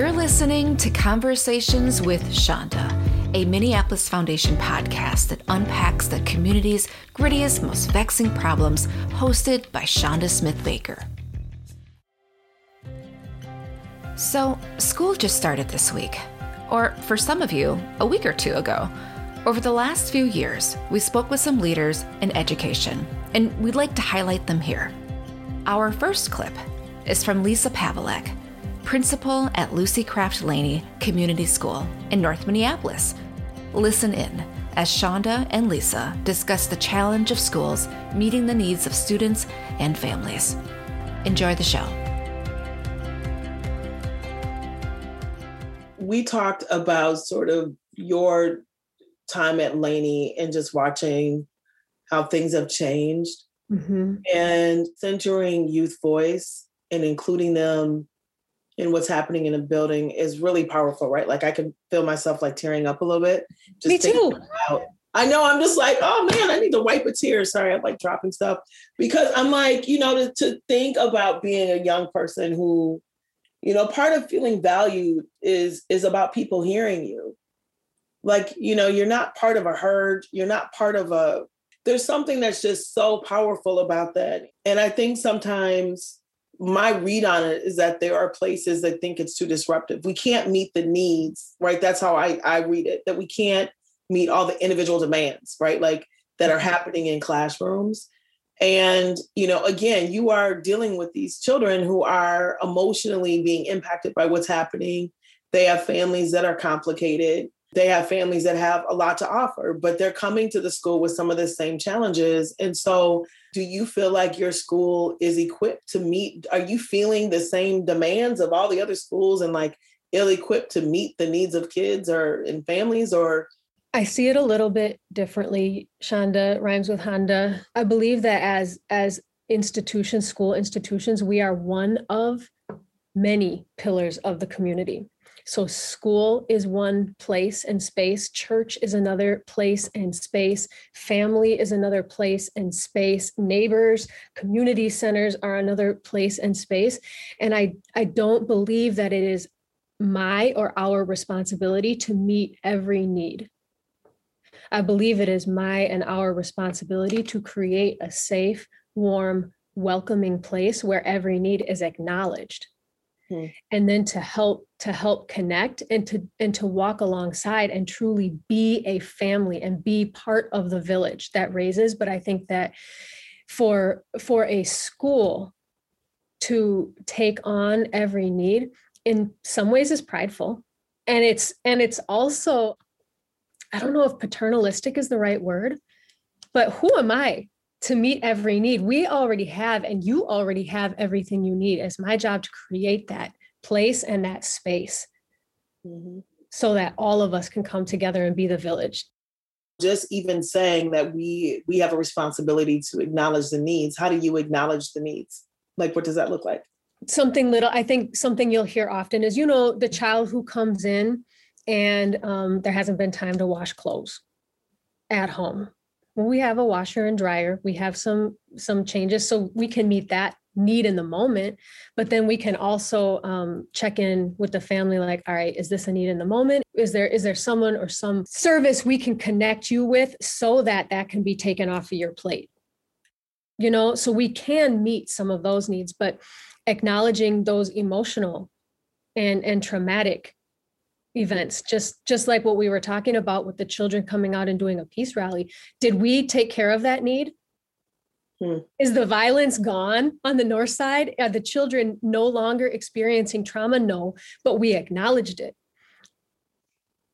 You're listening to Conversations with Chanda, a Minneapolis Foundation podcast that unpacks the community's grittiest, most vexing problems, hosted by Chanda Smith Baker. So, school just started this week, or for some of you, a week or two ago. Over the last few years, we spoke with some leaders in education, and we'd like to highlight them here. Our first clip is from Lisa Pavelek, principal at Lucy Craft Laney Community School in North Minneapolis. Listen in as Chanda and Lisa discuss the challenge of schools meeting the needs of students and families. Enjoy the show. We talked about sort of your time at Laney and just watching how things have changed mm-hmm. and centering youth voice and including them in what's happening in a building is really powerful, right? Like I can feel myself like tearing up a little bit. Just Me too. I know I'm just like, oh man, I need to wipe a tear. Sorry, I'm like dropping stuff because I'm like, you know, to, to think about being a young person who, you know, part of feeling valued is is about people hearing you. Like, you know, you're not part of a herd. You're not part of a. There's something that's just so powerful about that, and I think sometimes my read on it is that there are places that think it's too disruptive. We can't meet the needs, right? That's how I, I read it, that we can't meet all the individual demands, right? Like that are happening in classrooms. And, you know, again, you are dealing with these children who are emotionally being impacted by what's happening. They have families that are complicated. They have families that have a lot to offer, but they're coming to the school with some of the same challenges. And so do you feel like your school is equipped to meet are you feeling the same demands of all the other schools and like ill-equipped to meet the needs of kids or in families or I see it a little bit differently. Chanda rhymes with Honda. I believe that as as institutions, school institutions, we are one of many pillars of the community. So, school is one place and space, church is another place and space, family is another place and space, neighbors, community centers are another place and space. And I, I don't believe that it is my or our responsibility to meet every need. I believe it is my and our responsibility to create a safe, warm, welcoming place where every need is acknowledged hmm. and then to help to help connect and to and to walk alongside and truly be a family and be part of the village that raises but i think that for for a school to take on every need in some ways is prideful and it's and it's also i don't know if paternalistic is the right word but who am i to meet every need. We already have, and you already have everything you need. It's my job to create that place and that space mm-hmm. so that all of us can come together and be the village. Just even saying that we we have a responsibility to acknowledge the needs. How do you acknowledge the needs? Like, what does that look like? Something little. I think something you'll hear often is, you know, the child who comes in and um, there hasn't been time to wash clothes at home we have a washer and dryer we have some some changes so we can meet that need in the moment but then we can also um, check in with the family like all right is this a need in the moment? Is there is there someone or some service we can connect you with so that that can be taken off of your plate? You know so we can meet some of those needs but acknowledging those emotional and and traumatic events just just like what we were talking about with the children coming out and doing a peace rally did we take care of that need? Hmm. is the violence gone on the north side? Are the children no longer experiencing trauma? No but we acknowledged it.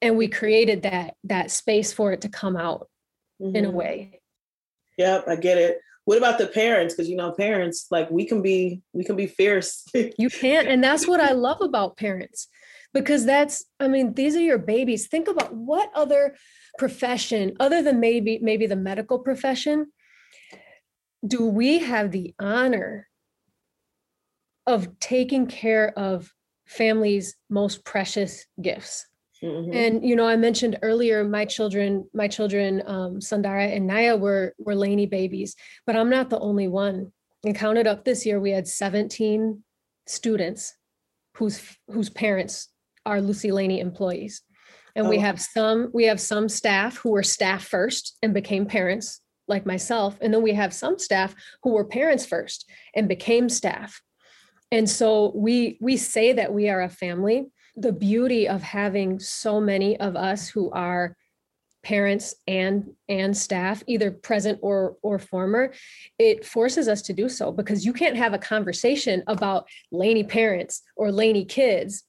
And we created that that space for it to come out mm-hmm. in a mm-hmm. way. Yep i get it. What about the parents? Because you know parents like we can be we can be fierce. You can't and that's what i love about parents because that's i mean these are your babies. Think about what other profession other than maybe maybe the medical profession do we have the honor of taking care of families most precious gifts? Mm-hmm. and you know i mentioned earlier my children my children um, sandara and naya were were laney babies but i'm not the only one. And counted up this year we had 17 students whose whose parents are Lucy Laney employees. And oh. we have some we have some staff who were staff first and became parents like myself and then we have some staff who were parents first and became staff. And so we we say that we are a family. The beauty of having so many of us who are parents and and staff either present or or former it forces us to do so because you can't have a conversation about laney parents or laney kids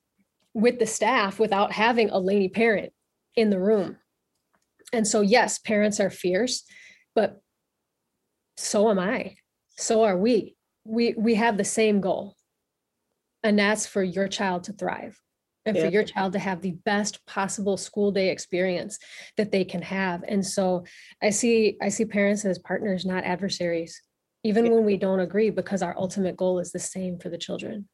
with the staff without having a Laney parent in the room. And so yes parents are fierce but so am i. So are we. We we have the same goal and that's for your child to thrive and yeah. for your child to have the best possible school day experience that they can have. And so i see i see parents as partners not adversaries even yeah. when we don't agree because our ultimate goal is the same for the children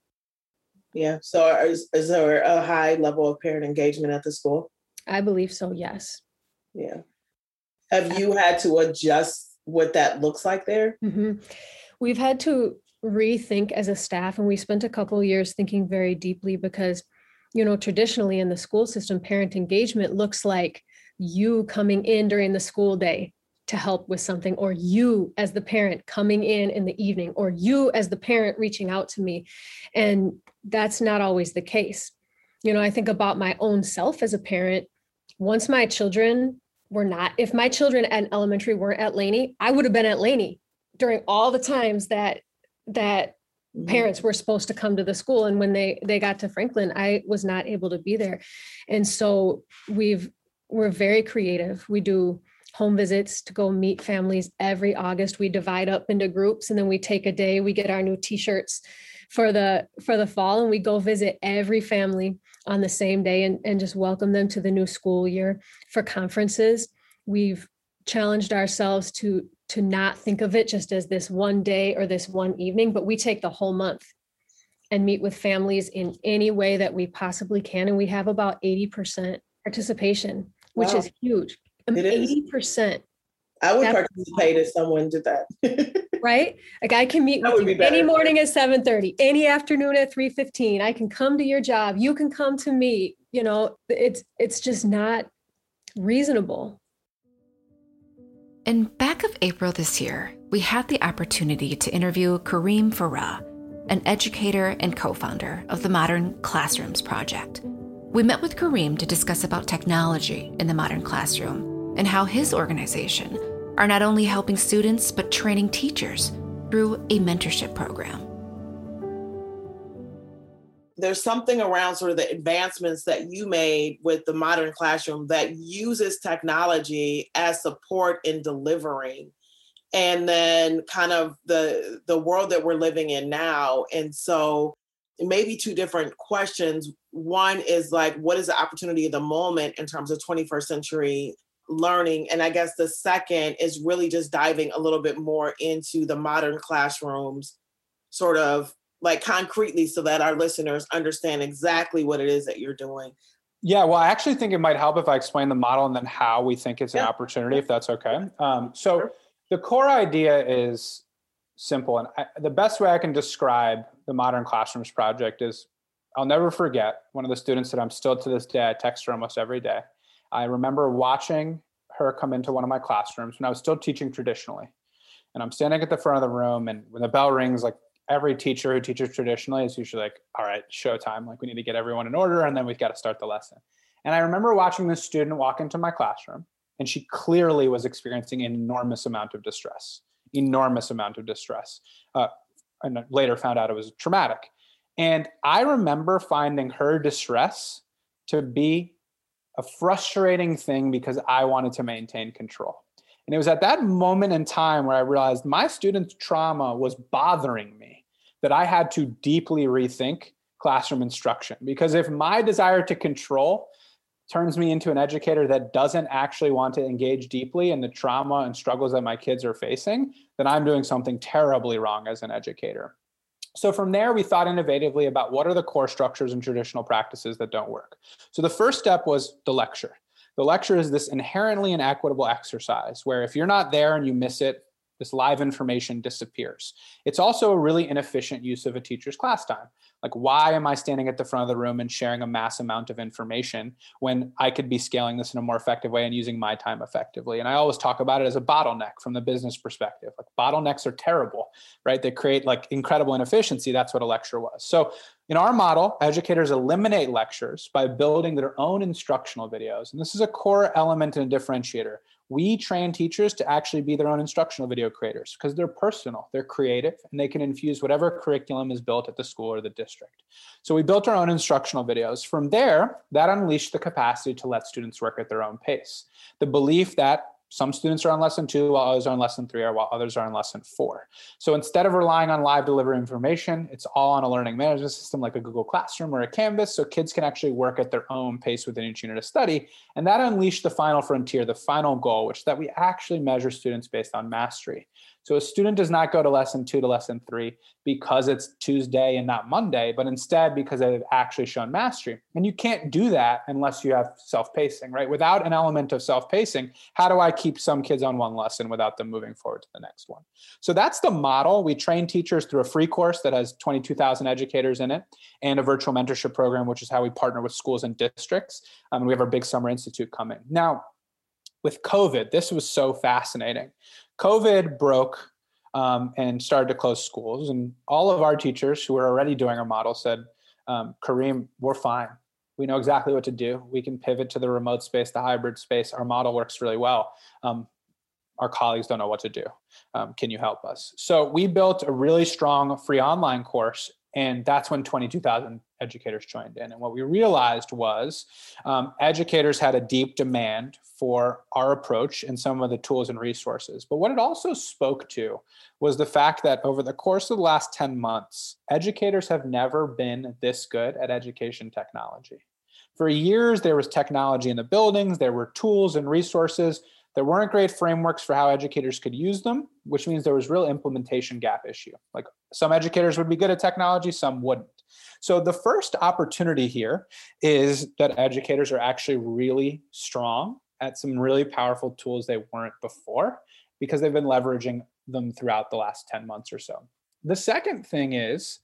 yeah so is, is there a high level of parent engagement at the school i believe so yes yeah have you had to adjust what that looks like there mm-hmm. we've had to rethink as a staff and we spent a couple years thinking very deeply because you know, traditionally in the school system, parent engagement looks like you coming in during the school day to help with something, or you as the parent coming in in the evening, or you as the parent reaching out to me. And that's not always the case. You know, I think about my own self as a parent. Once my children were not, if my children at elementary weren't at Laney, I would have been at Laney during all the times that that Mm-hmm. parents were supposed to come to the school and when they they got to franklin i was not able to be there and so we've we're very creative we do home visits to go meet families every august we divide up into groups and then we take a day we get our new t-shirts for the for the fall and we go visit every family on the same day and, and just welcome them to the new school year for conferences we've challenged ourselves to to not think of it just as this one day or this one evening, but we take the whole month and meet with families in any way that we possibly can. And we have about 80% participation, which wow. is huge. It 80%. Is. I would participate if someone did that. right? Like I can meet that with you any morning at 7:30, any afternoon at 3:15. I can come to your job. You can come to me. You know, it's it's just not reasonable in back of April this year, we had the opportunity to interview Kareem Farah, an educator and co founder of the Modern Classrooms Project. We met with Kareem to discuss about technology in the modern classroom and how his organization are not only helping students but training teachers through a mentorship program. There's something around sort of the advancements that you made with the modern classroom that uses technology as support in delivering. And then kind of the the world that we're living in now. And so maybe two different questions. One is like what is the opportunity of the moment in terms of 21st century learning and i guess the second is really just diving a little bit more into the modern classrooms sort of like concretely so that our listeners understand exactly what it is that you're doing? Yeah, well, I actually think it might help if I explain the model and then how we think it's an yeah. opportunity, if that's okay. Um, so, sure. the core idea is simple. And I, the best way I can describe the Modern Classrooms Project is I'll never forget one of the students that I'm still to this day, I text her almost every day. I remember watching her come into one of my classrooms when I was still teaching traditionally. And I'm standing at the front of the room, and when the bell rings, like every teacher who teaches traditionally is usually like, all right, showtime. Like we need to get everyone in order and then we've got to start the lesson. And I remember watching this student walk into my classroom and she clearly was experiencing an enormous amount of distress, enormous amount of distress. Uh, and later found out it was traumatic. And I remember finding her distress to be a frustrating thing because I wanted to maintain control. And it was at that moment in time where I realized my students' trauma was bothering me, that I had to deeply rethink classroom instruction. Because if my desire to control turns me into an educator that doesn't actually want to engage deeply in the trauma and struggles that my kids are facing, then I'm doing something terribly wrong as an educator. So from there, we thought innovatively about what are the core structures and traditional practices that don't work. So the first step was the lecture. The lecture is this inherently inequitable exercise where if you're not there and you miss it, This live information disappears. It's also a really inefficient use of a teacher's class time. Like, why am I standing at the front of the room and sharing a mass amount of information when I could be scaling this in a more effective way and using my time effectively? And I always talk about it as a bottleneck from the business perspective. Like, bottlenecks are terrible, right? They create like incredible inefficiency. That's what a lecture was. So, in our model, educators eliminate lectures by building their own instructional videos. And this is a core element and a differentiator we train teachers to actually be their own instructional video creators because they're personal, they're creative, and they can infuse whatever curriculum is built at the school or the district. So we built our own instructional videos. From there, that unleashed the capacity to let students work at their own pace. The belief that some students are on lesson two while others are on lesson three or while others are on lesson four. So instead of relying on live delivery information, it's all on a learning management system like a Google Classroom or a Canvas so kids can actually work at their own pace within each unit of study. And that unleashed the final frontier, the final goal, which is that we actually measure students based on mastery. So a student does not go to lesson two to lesson three because it's Tuesday and not Monday, but instead because they've actually shown mastery. And you can't do that unless you have self pacing, right? Without an element of self pacing, how do I keep some kids on one lesson without them moving forward to the next one? So that's the model. We train teachers through a free course that has 22,000 educators in it and a virtual mentorship program, which is how we partner with schools and districts. Um, and we have our big summer institute coming. Now, with COVID, this was so fascinating. COVID broke um, and started to close schools, and all of our teachers who were already doing our model said, um, "Kareem, we're fine. We know exactly what to do. We can pivot to the remote space, the hybrid space. Our model works really well." Um, our colleagues don't know what to do. Um, can you help us? So we built a really strong free online course and that's when 22,000 educators joined in. And what we realized was um, educators had a deep demand for our approach and some of the tools and resources. But what it also spoke to was the fact that over the course of the last 10 months, educators have never been this good at education technology. For years, there was technology in the buildings, there were tools and resources, there weren't great frameworks for how educators could use them, which means there was real implementation gap issue. Like some educators would be good at technology, some wouldn't. So the first opportunity here is that educators are actually really strong at some really powerful tools they weren't before because they've been leveraging them throughout the last 10 months or so. The second thing is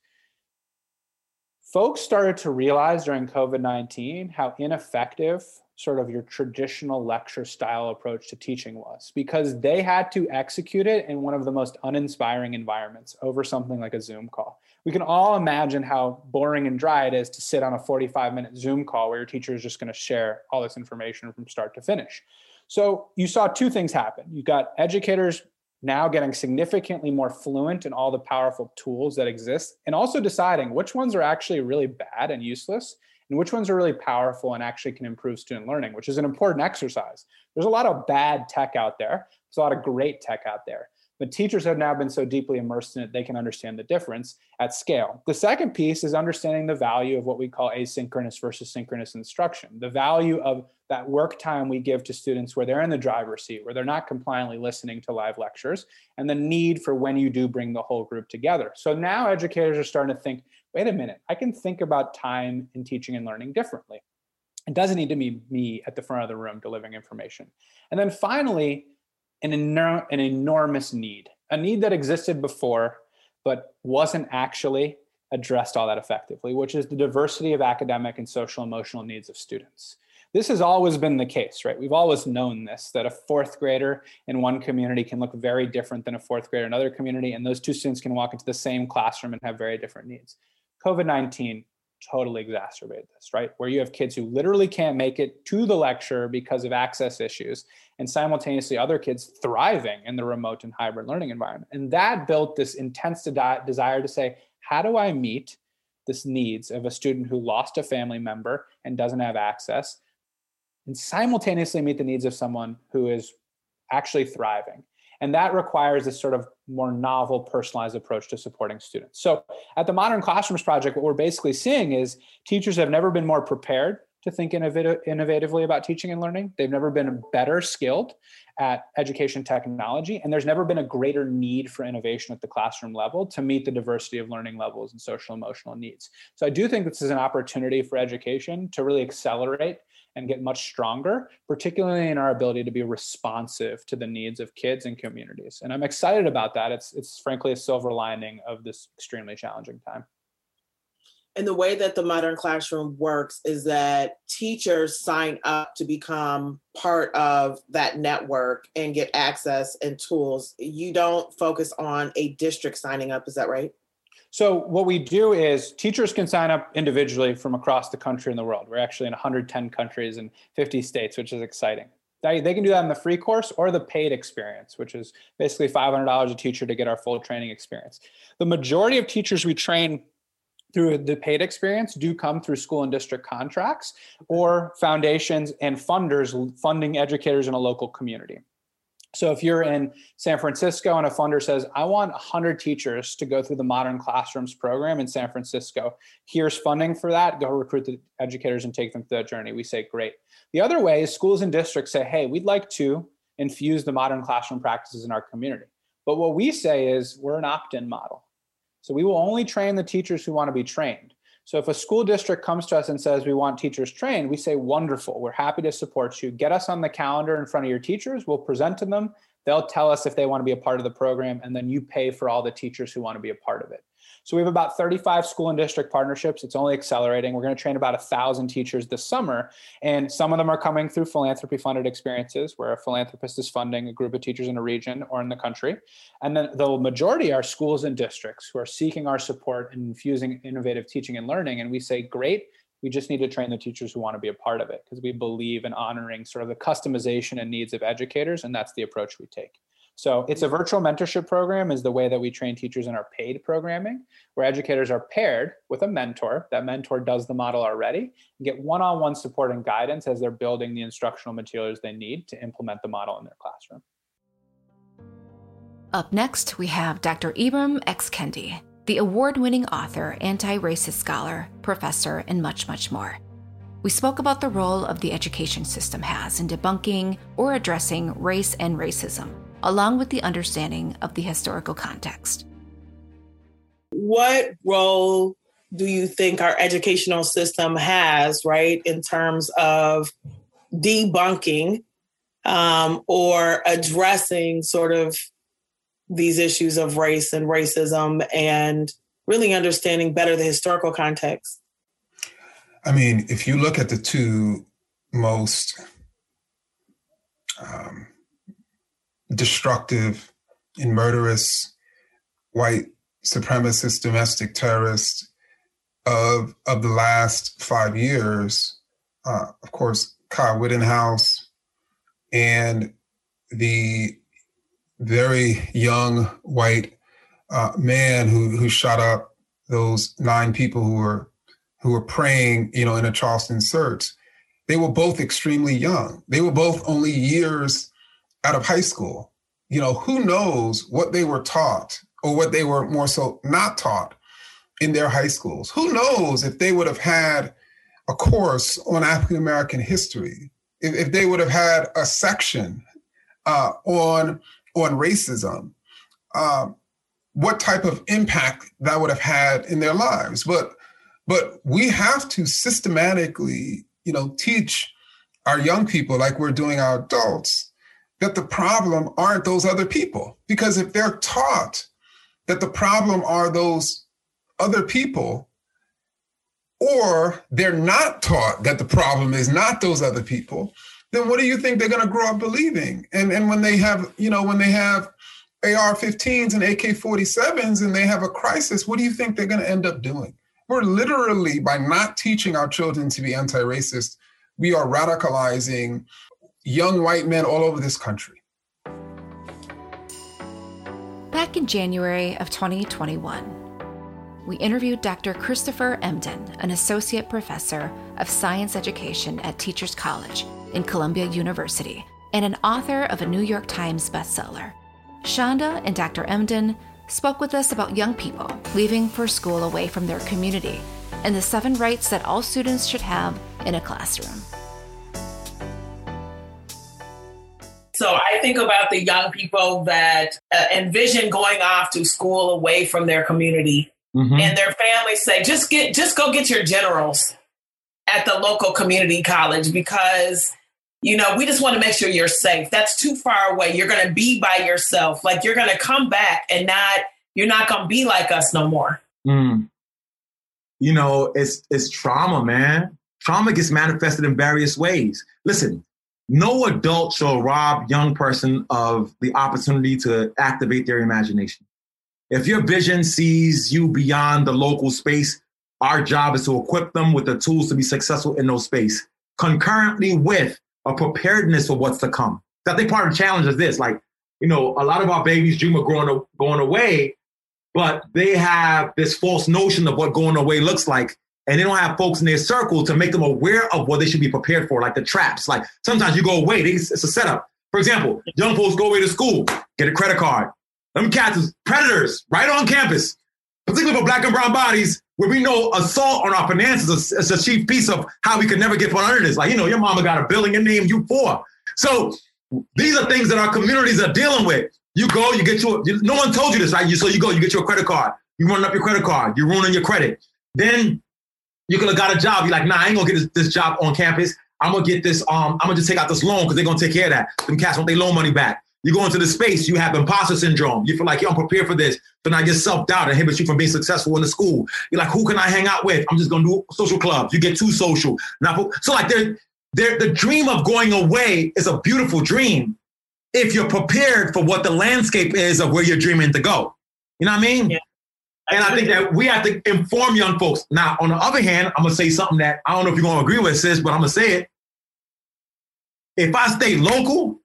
folks started to realize during COVID 19 how ineffective sort of your traditional lecture style approach to teaching was because they had to execute it in one of the most uninspiring environments over something like a Zoom call. We can all imagine how boring and dry it is to sit on a 45 minute Zoom call where your teacher is just going to share all this information from start to finish. So you saw two things happen. You got educators now getting significantly more fluent in all the powerful tools that exist and also deciding which ones are actually really bad and useless and which ones are really powerful and actually can improve student learning, which is an important exercise. There's a lot of bad tech out there. There's a lot of great tech out there. But teachers have now been so deeply immersed in it, they can understand the difference at scale. The second piece is understanding the value of what we call asynchronous versus synchronous instruction, the value of that work time we give to students where they're in the driver's seat, where they're not compliantly listening to live lectures, and the need for when you do bring the whole group together. So now educators are starting to think wait a minute, I can think about time in teaching and learning differently. It doesn't need to be me at the front of the room delivering information. And then finally, an, enorm- an enormous need, a need that existed before, but wasn't actually addressed all that effectively, which is the diversity of academic and social emotional needs of students. This has always been the case, right? We've always known this that a fourth grader in one community can look very different than a fourth grader in another community, and those two students can walk into the same classroom and have very different needs. COVID 19 totally exacerbated this, right? Where you have kids who literally can't make it to the lecture because of access issues, and simultaneously other kids thriving in the remote and hybrid learning environment. And that built this intense de- desire to say, how do I meet this needs of a student who lost a family member and doesn't have access, and simultaneously meet the needs of someone who is actually thriving? And that requires a sort of more novel, personalized approach to supporting students. So at the Modern Classrooms Project, what we're basically seeing is teachers have never been more prepared to think innovatively about teaching and learning. They've never been better skilled at education technology, and there's never been a greater need for innovation at the classroom level to meet the diversity of learning levels and social emotional needs. So I do think this is an opportunity for education to really accelerate and get much stronger, particularly in our ability to be responsive to the needs of kids and communities. And I'm excited about that. It's it's frankly a silver lining of this extremely challenging time. And the way that the modern classroom works is that teachers sign up to become part of that network and get access and tools. You don't focus on a district signing up, is that right? So what we do is teachers can sign up individually from across the country and the world. We're actually in 110 countries and 50 states, which is exciting. They, they can do that in the free course or the paid experience, which is basically $500 a teacher to get our full training experience. The majority of teachers we train through the paid experience do come through school and district contracts or foundations and funders funding educators in a local community. So if you're in San Francisco and a funder says, I want 100 teachers to go through the Modern Classrooms program in San Francisco, here's funding for that, go recruit the educators and take them through that journey. We say, great. The other way is schools and districts say, hey, we'd like to infuse the modern classroom practices in our community. But what we say is we're an opt in model. So we will only train the teachers who want to be trained. So if a school district comes to us and says we want teachers trained, we say wonderful. We're happy to support you. Get us on the calendar in front of your teachers. We'll present to them. They'll tell us if they want to be a part of the program and then you pay for all the teachers who want to be a part of it. So we have about 35 school and district partnerships. It's only accelerating. We're going to train about a thousand teachers this summer, and some of them are coming through philanthropy funded experiences where a philanthropist is funding a group of teachers in a region or in the country. And then the majority are schools and districts who are seeking our support in infusing innovative teaching and learning. And we say, great, we just need to train the teachers who want to be a part of it because we believe in honoring sort of the customization and needs of educators, and that's the approach we take. So it's a virtual mentorship program is the way that we train teachers in our paid programming, where educators are paired with a mentor. That mentor does the model already and get one-on-one support and guidance as they're building the instructional materials they need to implement the model in their classroom. Up next, we have Dr. Ibram X. Kendi, the award-winning author, anti-racist scholar, professor, and much, much more. We spoke about the role of the education system has in debunking or addressing race and racism along with the understanding of the historical context. What role do you think our educational system has, right, in terms of debunking um, or addressing sort of these issues of race and racism and really understanding better the historical context? I mean, if you look at the two most um, destructive and murderous white supremacist domestic terrorists of of the last five years. Uh, of course, Kyle Rittenhouse and the very young white uh, man who who shot up those nine people who were who were praying, you know, in a Charleston search. They were both extremely young. They were both only years out of high school. You know, who knows what they were taught or what they were more so not taught in their high schools? Who knows if they would have had a course on African American history, if, if, they would have had a section uh, on on racism, um, what type of impact that would have had in their lives. But but we have to systematically, you know, teach our young people like we're doing our adults that the problem aren't those other people. Because if they're taught that the problem are those other people, or they're not taught that the problem is not those other people, then what do you think they're going to grow up believing? And and when they have, you know, when they have AR-15s and AK-47s and they have a crisis, what do you think they're going to end up doing? We're literally by not teaching our children to be anti-racist, we are radicalizing young white men all over this country. Back in January of 2021, we interviewed Dr. Christopher Emdin, an associate professor of science education at Teachers College in Columbia University and an author of a New York Times bestseller. Chanda and Dr. Emdin spoke with us about young people leaving for school away from their community and the seven rights that all students should have in a classroom. So I think about the young people that uh, envision going off to school away from their community, mm-hmm. and their families say, "Just get, just go get your generals." at the local community college because you know we just want to make sure you're safe that's too far away you're going to be by yourself like you're going to come back and not you're not going to be like us no more mm. you know it's it's trauma man trauma gets manifested in various ways listen no adult shall rob young person of the opportunity to activate their imagination if your vision sees you beyond the local space our job is to equip them with the tools to be successful in those space, concurrently with a preparedness for what's to come. I think part of the challenge is this, like, you know, a lot of our babies dream of growing, going away, but they have this false notion of what going away looks like. And they don't have folks in their circle to make them aware of what they should be prepared for, like the traps. Like sometimes you go away, it's a setup. For example, young folks go away to school, get a credit card. Them cats is predators right on campus, particularly for black and brown bodies where we know assault on our finances is a chief piece of how we could never get put under this. Like, you know, your mama got a billing and name you for. So these are things that our communities are dealing with. You go, you get your, no one told you this, right? You, so you go, you get your credit card, you run up your credit card, you're ruining your credit. Then you could have got a job. You're like, nah, I ain't gonna get this, this job on campus. I'm gonna get this, um, I'm gonna just take out this loan because they're gonna take care of that. Them cats want their loan money back. You go into the space, you have imposter syndrome. You feel like, yo, I'm prepared for this. But now your self-doubt inhibits you from being successful in the school. You're like, who can I hang out with? I'm just gonna do social clubs. You get too social. Now, so like there, there, the dream of going away is a beautiful dream if you're prepared for what the landscape is of where you're dreaming to go. You know what I mean? Yeah. And I think that we have to inform young folks. Now, on the other hand, I'm gonna say something that I don't know if you're gonna agree with, sis, but I'm gonna say it. If I stay local,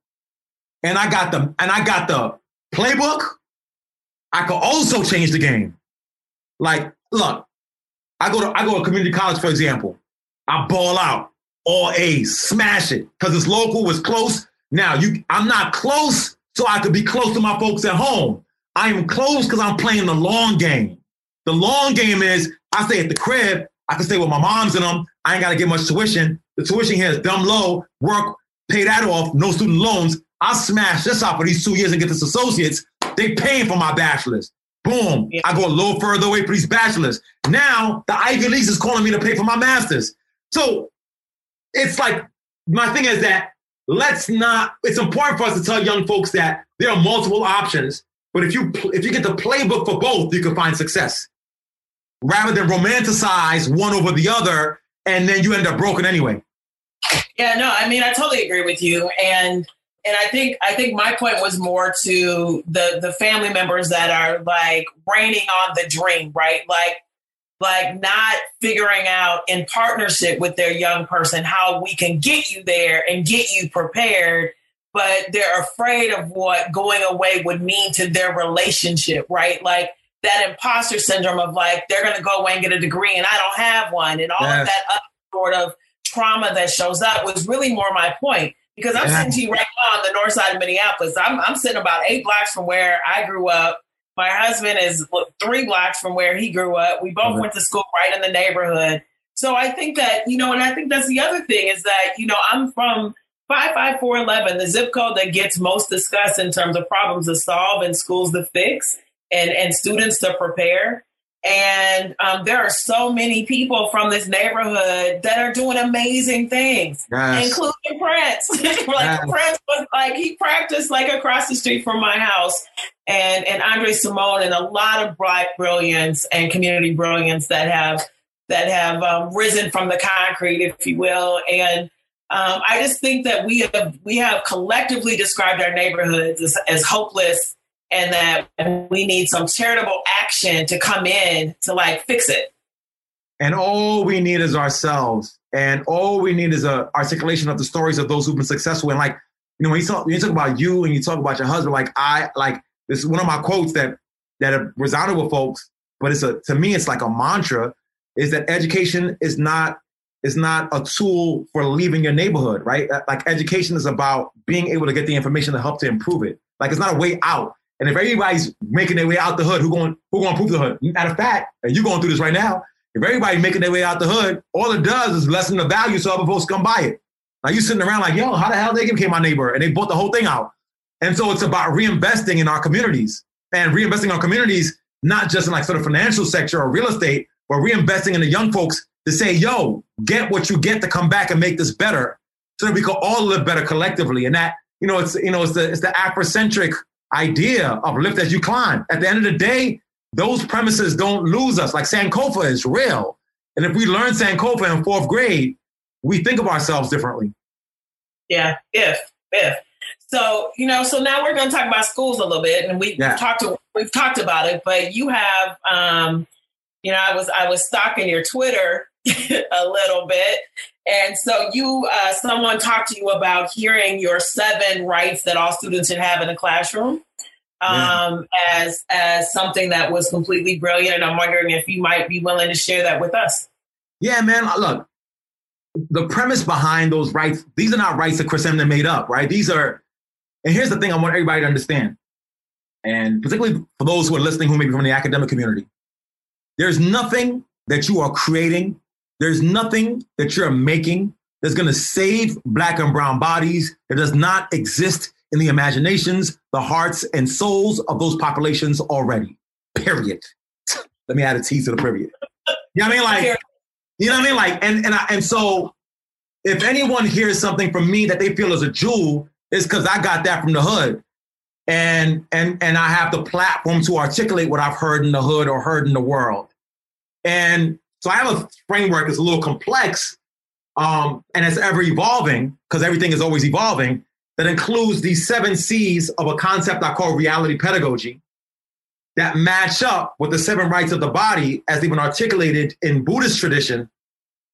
and I got the and I got the playbook, I could also change the game. Like, look, I go to I go to community college, for example. I ball out, all A, smash it, because it's local, it's close. Now you I'm not close, so I could be close to my folks at home. I am close because I'm playing the long game. The long game is I stay at the crib, I can stay with my moms and them. I ain't gotta get much tuition. The tuition here is dumb low, work, pay that off, no student loans. I smash this out for these two years and get this associates. They paying for my bachelor's. Boom. Yeah. I go a little further away for these bachelors. Now the Ivy League is calling me to pay for my master's. So it's like my thing is that let's not. It's important for us to tell young folks that there are multiple options. But if you if you get the playbook for both, you can find success. Rather than romanticize one over the other, and then you end up broken anyway. Yeah, no, I mean I totally agree with you, and and I think I think my point was more to the the family members that are like raining on the dream, right? Like like not figuring out in partnership with their young person how we can get you there and get you prepared, but they're afraid of what going away would mean to their relationship, right? Like that imposter syndrome of like they're going to go away and get a degree and I don't have one, and all yes. of that other sort of trauma that shows up was really more my point because I'm sitting to you right now on the north side of Minneapolis. I'm, I'm sitting about eight blocks from where I grew up. My husband is three blocks from where he grew up. We both mm-hmm. went to school right in the neighborhood. So I think that, you know, and I think that's the other thing is that, you know, I'm from 55411, the zip code that gets most discussed in terms of problems to solve and schools to fix and, and students to prepare. And um, there are so many people from this neighborhood that are doing amazing things, yes. including Prince. like yes. Prince was like he practiced like across the street from my house, and and André Cymone and a lot of bright brilliance and community brilliance that have that have um, risen from the concrete, if you will. And um, I just think that we have we have collectively described our neighborhoods as, as hopeless and that we need some charitable action to come in to like fix it. And all we need is ourselves. And all we need is a articulation of the stories of those who've been successful. And like, you know, when you talk, when you talk about you and you talk about your husband, like I, like this is one of my quotes that that have resounded with folks, but it's a to me, it's like a mantra, is that education is not is not a tool for leaving your neighborhood, right? Uh, like education is about being able to get the information to help to improve it. Like it's not a way out. And if everybody's making their way out the hood, who going who going to prove the hood? Matter of fact, and you're going through this right now. If everybody's making their way out the hood, all it does is lessen the value so other folks come buy it. Now you sitting around like, yo, how the hell they became my neighbor and they bought the whole thing out. And so it's about reinvesting in our communities and reinvesting in our communities, not just in like sort of financial sector or real estate, but reinvesting in the young folks to say, yo, get what you get to come back and make this better so that we can all live better collectively. And that, you know, it's, you know, it's the, it's the Afrocentric idea of lift as you climb. At the end of the day, those premises don't lose us. Like Sankofa is real. And if we learn Sankofa in fourth grade, we think of ourselves differently. Yeah, if, if. So, you know, so now we're going to talk about schools a little bit and we, yeah. talked to, we've talked about it, but you have, um, you know, I was, I was stalking your Twitter a little bit. And so you, uh, someone talked to you about hearing your seven rights that all students should have in a classroom um, yeah. as as something that was completely brilliant. And I'm wondering if you might be willing to share that with us. Yeah, man. Look, the premise behind those rights, these are not rights that Chris Emdin made up, right? These are, and here's the thing I want everybody to understand, and particularly for those who are listening who may be from the academic community, there's nothing that you are creating, there's nothing that you're making that's going to save black and brown bodies. that does not exist in the imaginations, the hearts, and souls of those populations already. Period. Let me add a T to the period. You know what I mean? Like, you know what I mean? Like, and and I, and so, if anyone hears something from me that they feel is a jewel, it's because I got that from the hood, and and and I have the platform to articulate what I've heard in the hood or heard in the world, and so I have a framework that's a little complex, um, and it's ever evolving because everything is always evolving that includes these seven C's of a concept I call reality pedagogy that match up with the seven rights of the body as they've been articulated in Buddhist tradition.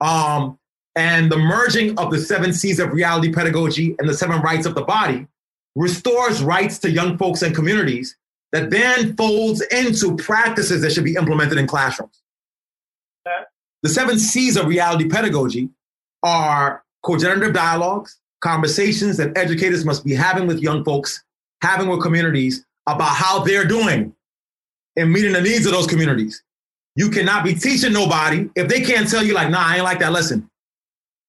Um, and the merging of the seven C's of reality pedagogy and the seven rights of the body restores rights to young folks and communities that then folds into practices that should be implemented in classrooms. The seven C's of reality pedagogy are co-generative dialogues, conversations that educators must be having with young folks, having with communities about how they're doing and meeting the needs of those communities. You cannot be teaching nobody if they can't tell you, like, nah, I ain't like that lesson.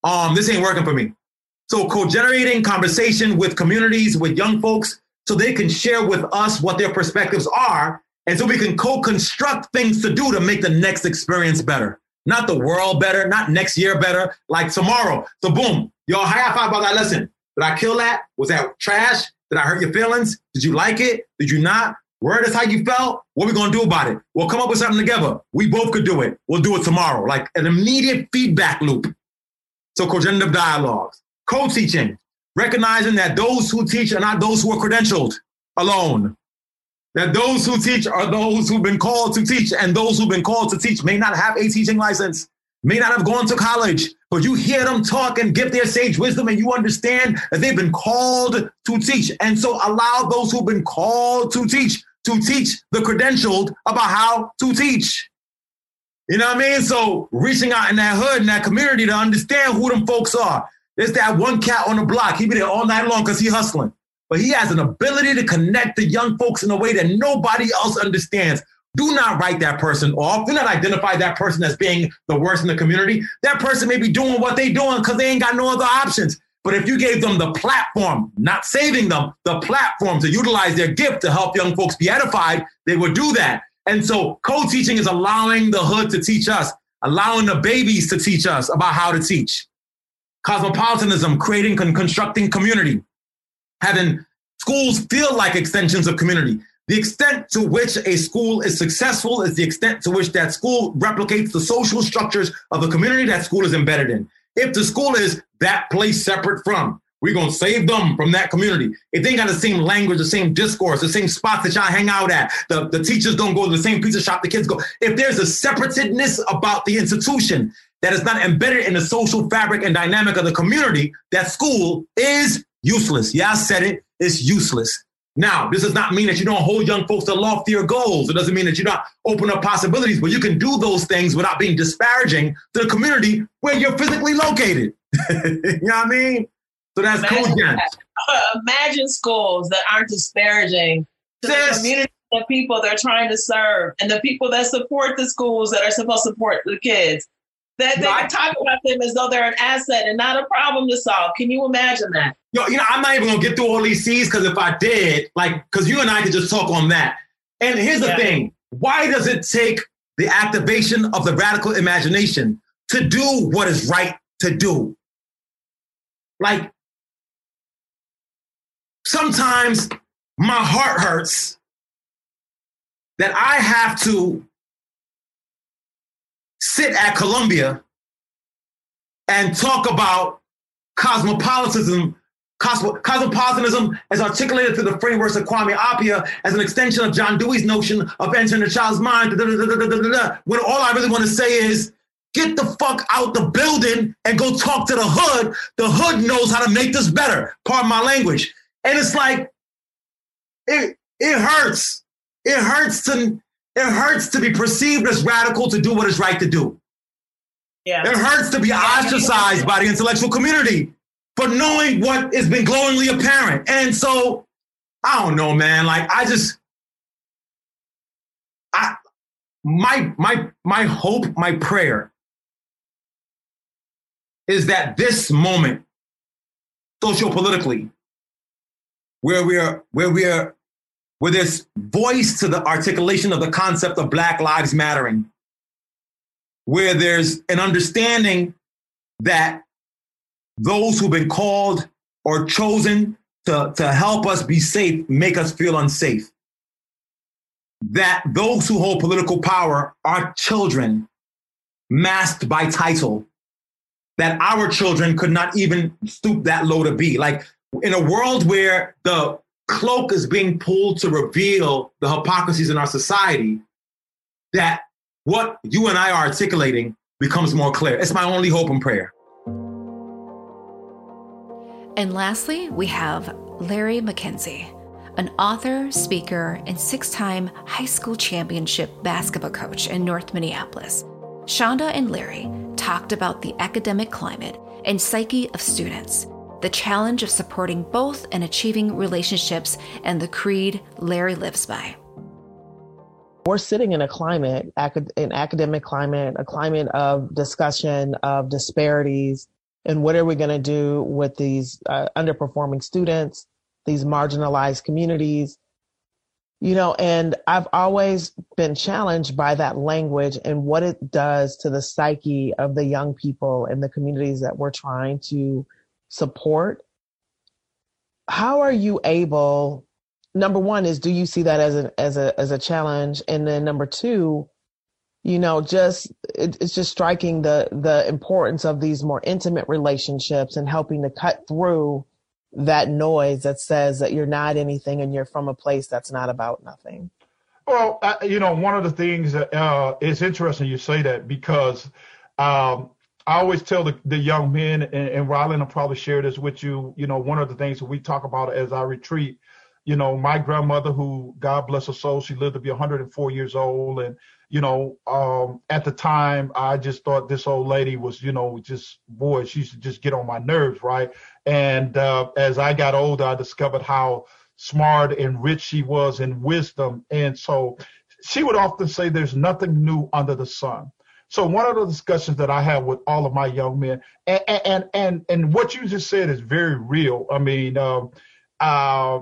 Um, this ain't working for me. So co-generating conversation with communities, with young folks, so they can share with us what their perspectives are, and so we can co-construct things to do to make the next experience better. Not the world better, not next year better, like tomorrow. So boom, Y'all high five about that lesson. Did I kill that? Was that trash? Did I hurt your feelings? Did you like it? Did you not? Word is how you felt. What we gonna do about it? We'll come up with something together. We both could do it. We'll do it tomorrow. Like an immediate feedback loop. So cogenerative dialogues, co-teaching, recognizing that those who teach are not those who are credentialed alone. That those who teach are those who've been called to teach, and those who've been called to teach may not have a teaching license may not have gone to college, but you hear them talk and give their sage wisdom, and you understand that they've been called to teach. And so allow those who've been called to teach to teach the credentialed about how to teach. You know what I mean? So reaching out in that hood, in that community to understand who them folks are. There's that one cat on the block. He be there all night long because he hustling. But he has an ability to connect the young folks in a way that nobody else understands. Do not write that person off. Do not identify that person as being the worst in the community. That person may be doing what they're doing because they ain't got no other options. But if you gave them the platform, not saving them, the platform to utilize their gift to help young folks be edified, they would do that. And so co teaching is allowing the hood to teach us, allowing the babies to teach us about how to teach. Cosmopolitanism, creating and constructing community, having schools feel like extensions of community. The extent to which a school is successful is the extent to which that school replicates the social structures of the community that school is embedded in. If the school is that place separate from, we're going to save them from that community. If they got the same language, the same discourse, the same spots that y'all hang out at, the, the teachers don't go to the same pizza shop the kids go. If there's a separatedness about the institution that is not embedded in the social fabric and dynamic of the community, that school is useless. Yeah, I said it. It's useless. Now, this does not mean that you don't hold young folks to loftier goals. It doesn't mean that you don't open up possibilities, but you can do those things without being disparaging to the community where you're physically located. you know what I mean? So that's imagine, cool. Uh, imagine schools that aren't disparaging to the community of people they're trying to serve and the people that support the schools that are supposed to support the kids. That they right. talk about them as though they're an asset and not a problem to solve. Can you imagine that? Yo, you know, I'm not even gonna get through all these C's because if I did, like, because you and I could just talk on that. And here's the yeah. thing: why does it take the activation of the radical imagination to do what is right to do. Like, sometimes my heart hurts that I have to sit at Columbia and talk about cosmopolitanism, cosmopolitanism as articulated through the frameworks of Kwame Appiah as an extension of John Dewey's notion of entering a child's mind, when all I really want to say is, get the fuck out the building and go talk to the hood. The hood knows how to make this better. Pardon my language. And it's like, it, it hurts. It hurts to it hurts to be perceived as radical to do what is right to do. Yeah. It hurts to be ostracized by the intellectual community for knowing what has been glowingly apparent. And so I don't know, man. Like I just I my my my hope, my prayer is that this moment, sociopolitically, where we are where we are where there's voice to the articulation of the concept of Black Lives Mattering, where there's an understanding that those who've been called or chosen to, to help us be safe make us feel unsafe. That those who hold political power are children masked by title, that our children could not even stoop that low to be. Like in a world where the cloak is being pulled to reveal the hypocrisies in our society that what you and I are articulating becomes more clear. It's my only hope and prayer. And lastly, we have Larry McKenzie, an author, speaker, and six time high school championship basketball coach in North Minneapolis. Chanda and Larry talked about the academic climate and psyche of students the challenge of supporting both and achieving relationships, and the creed Larry lives by. We're sitting in a climate, an academic climate, a climate of discussion of disparities, and what are we going to do with these uh, underperforming students, these marginalized communities, you know, and I've always been challenged by that language and what it does to the psyche of the young people and the communities that we're trying to support, how are you able? Number one is, do you see that as an as a as a challenge? And then number two, you know, just it, it's just striking the the importance of these more intimate relationships and helping to cut through that noise that says that you're not anything and you're from a place that's not about nothing. Well, you know, one of the things that uh, it's interesting you say that because um, I always tell the, the young men, and, and Rylan will probably share this with you. You know, one of the things that we talk about as I retreat, you know, my grandmother, who God bless her soul, she lived to be 104 years old, and you know, um, at the time, I just thought this old lady was, you know, just boy, she used to just get on my nerves, right? And uh, as I got older, I discovered how smart and rich she was in wisdom, and so she would often say, "There's nothing new under the sun." So one of the discussions that I have with all of my young men, and and and and what you just said is very real. I mean, um, uh,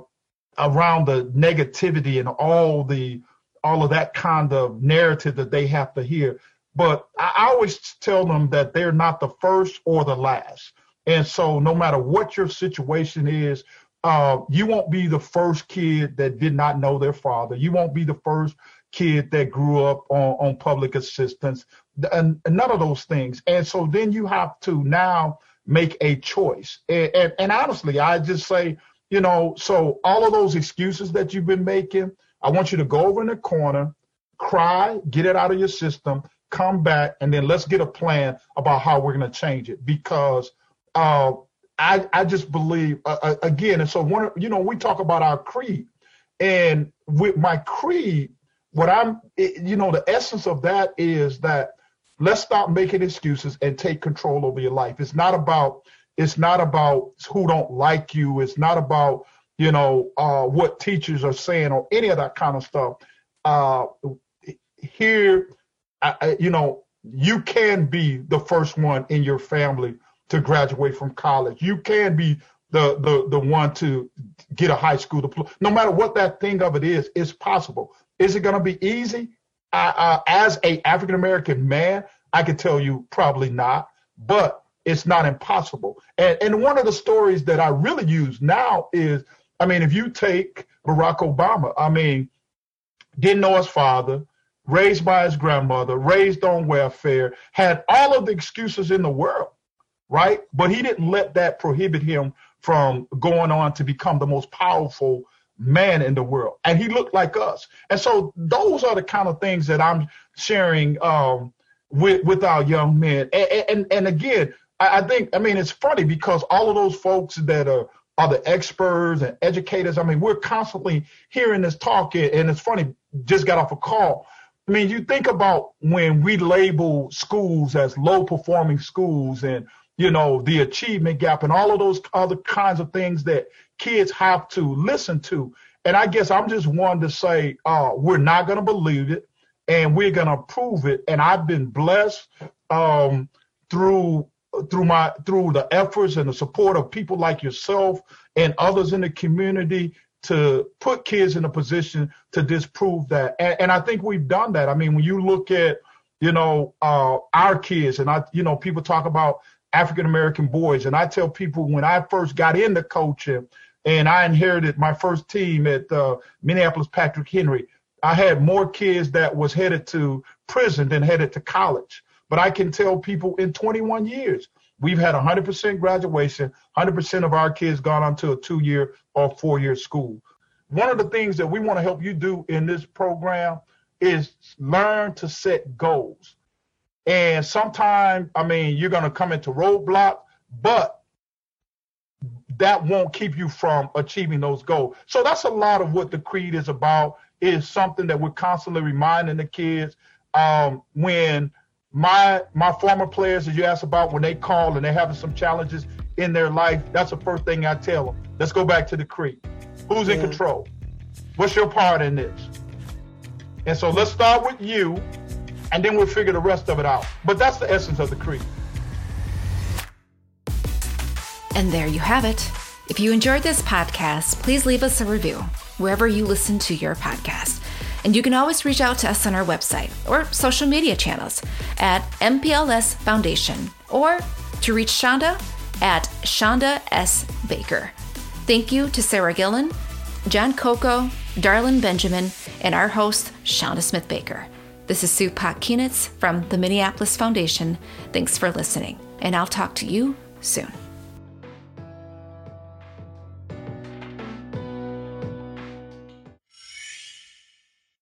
around the negativity and all the all of that kind of narrative that they have to hear. But I always tell them that they're not the first or the last. And so no matter what your situation is, uh, you won't be the first kid that did not know their father. You won't be the first kid that grew up on, on public assistance and, and none of those things. And so then you have to now make a choice. And, and, and honestly, I just say, you know, so all of those excuses that you've been making, I want you to go over in the corner, cry, get it out of your system, come back, and then let's get a plan about how we're going to change it. Because uh, I, I just believe, uh, uh again, and so one, you know, we talk about our creed, and with my creed, what I'm, you know, the essence of that is that let's stop making excuses and take control over your life. It's not about, it's not about who don't like you. It's not about, you know, uh, what teachers are saying or any of that kind of stuff. Uh, here, I, you know, you can be the first one in your family to graduate from college. You can be the the the one to get a high school diploma. No matter what that thing of it is, it's possible. Is it going to be easy? Uh, as a African American man, I can tell you probably not, but it's not impossible. And, and one of the stories that I really use now is, I mean, if you take Barack Obama, I mean, didn't know his father, raised by his grandmother, raised on welfare, had all of the excuses in the world, right? But he didn't let that prohibit him from going on to become the most powerful man in the world. And he looked like us. And so those are the kind of things that I'm sharing um, with, with our young men. And, and, and again, I, I think, I mean, it's funny because all of those folks that are are the experts and educators. I mean, we're constantly hearing this talk, and it's funny. Just got off a call. I mean, you think about when we label schools as low performing schools, and you know the achievement gap, and all of those other kinds of things that kids have to listen to. And I guess I'm just one to say uh, we're not going to believe it, and we're going to prove it. And I've been blessed um, through through my through the efforts and the support of people like yourself and others in the community to put kids in a position to disprove that. And, and i think we've done that. I mean when you look at you know uh, our kids and i you know people talk about african american boys. And i tell people when i first got into coaching and i inherited my first team at uh, minneapolis patrick henry i had more kids that was headed to prison than headed to college but I can tell people in 21 years, we've had 100% graduation, 100% of our kids gone on to a two year or four year school. One of the things that we want to help you do in this program is learn to set goals. And sometimes, I mean, you're going to come into roadblock, but that won't keep you from achieving those goals. So that's a lot of what the creed is about. Is something that we're constantly reminding the kids um, when my my former players that you asked about when they call and they're having some challenges in their life, that's the first thing I tell them. Let's go back to the creek. Who's yeah. in control? What's your part in this? And so let's start with you, and then we'll figure the rest of it out. But that's the essence of the creek. And there you have it. If you enjoyed this podcast, please leave us a review wherever you listen to your podcast. And you can always reach out to us on our website or social media channels at MPLS Foundation or to reach Chanda at Chanda S. Baker. Thank you to Sarah Gillen, John Coco, Darlin Benjamin, and our host, Chanda Smith Baker. This is Sue Pot Kienitz from the Minneapolis Foundation. Thanks for listening, and I'll talk to you soon.